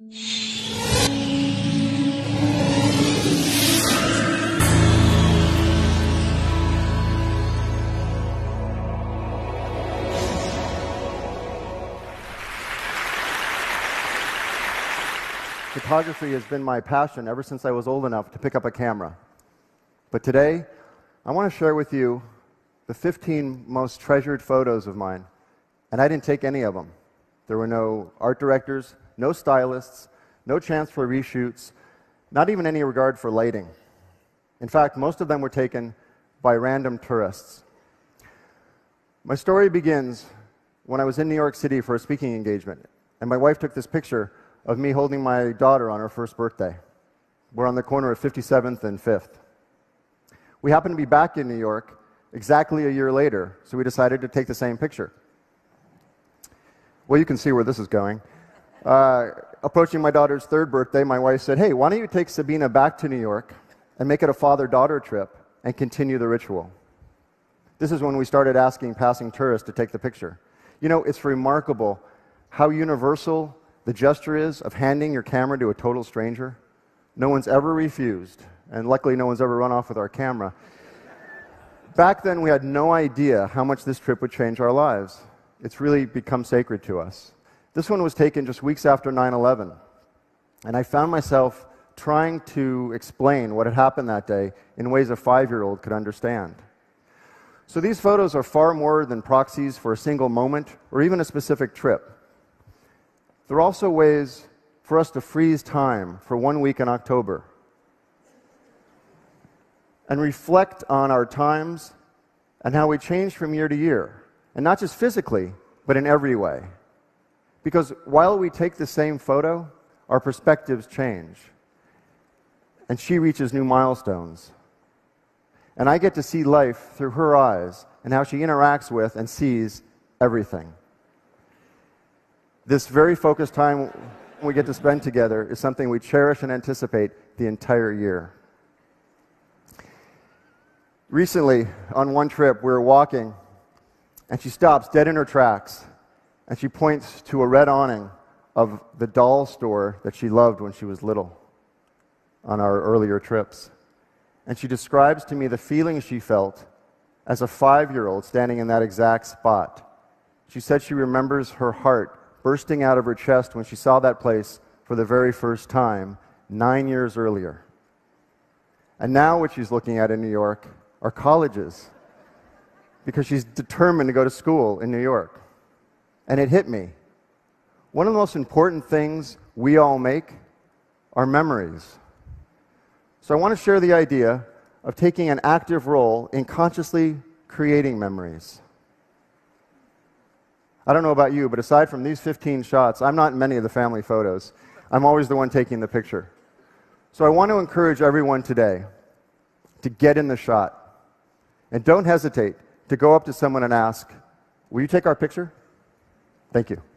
Photography has been my passion ever since I was old enough to pick up a camera. But today, I want to share with you the 15 most treasured photos of mine. And I didn't take any of them. There were no art directors, no stylists, no chance for reshoots, not even any regard for lighting. In fact, most of them were taken by random tourists. My story begins when I was in New York City for a speaking engagement, and my wife took this picture of me holding my daughter on her first birthday. We're on the corner of 57th and 5th. We happened to be back in New York exactly a year later, so we decided to take the same picture. Well, you can see where this is going. Uh, approaching my daughter's third birthday, my wife said, Hey, why don't you take Sabina back to New York and make it a father daughter trip and continue the ritual? This is when we started asking passing tourists to take the picture. You know, it's remarkable how universal the gesture is of handing your camera to a total stranger. No one's ever refused, and luckily, no one's ever run off with our camera. Back then, we had no idea how much this trip would change our lives. It's really become sacred to us. This one was taken just weeks after 9 11, and I found myself trying to explain what had happened that day in ways a five year old could understand. So these photos are far more than proxies for a single moment or even a specific trip. They're also ways for us to freeze time for one week in October and reflect on our times and how we change from year to year. And not just physically, but in every way. Because while we take the same photo, our perspectives change. And she reaches new milestones. And I get to see life through her eyes and how she interacts with and sees everything. This very focused time we get to spend together is something we cherish and anticipate the entire year. Recently, on one trip, we were walking, and she stops dead in her tracks, and she points to a red awning of the doll store that she loved when she was little on our earlier trips. And she describes to me the feeling she felt as a five year old standing in that exact spot. She said she remembers her heart bursting out of her chest when she saw that place for the very first time nine years earlier. And now, what she's looking at in New York are colleges because she's determined to go to school in New York. And it hit me. One of the most important things we all make are memories. So I want to share the idea of taking an active role in consciously creating memories. I don't know about you, but aside from these 15 shots, I'm not in many of the family photos. I'm always the one taking the picture. So I want to encourage everyone today to get in the shot. And don't hesitate to go up to someone and ask, Will you take our picture? Thank you.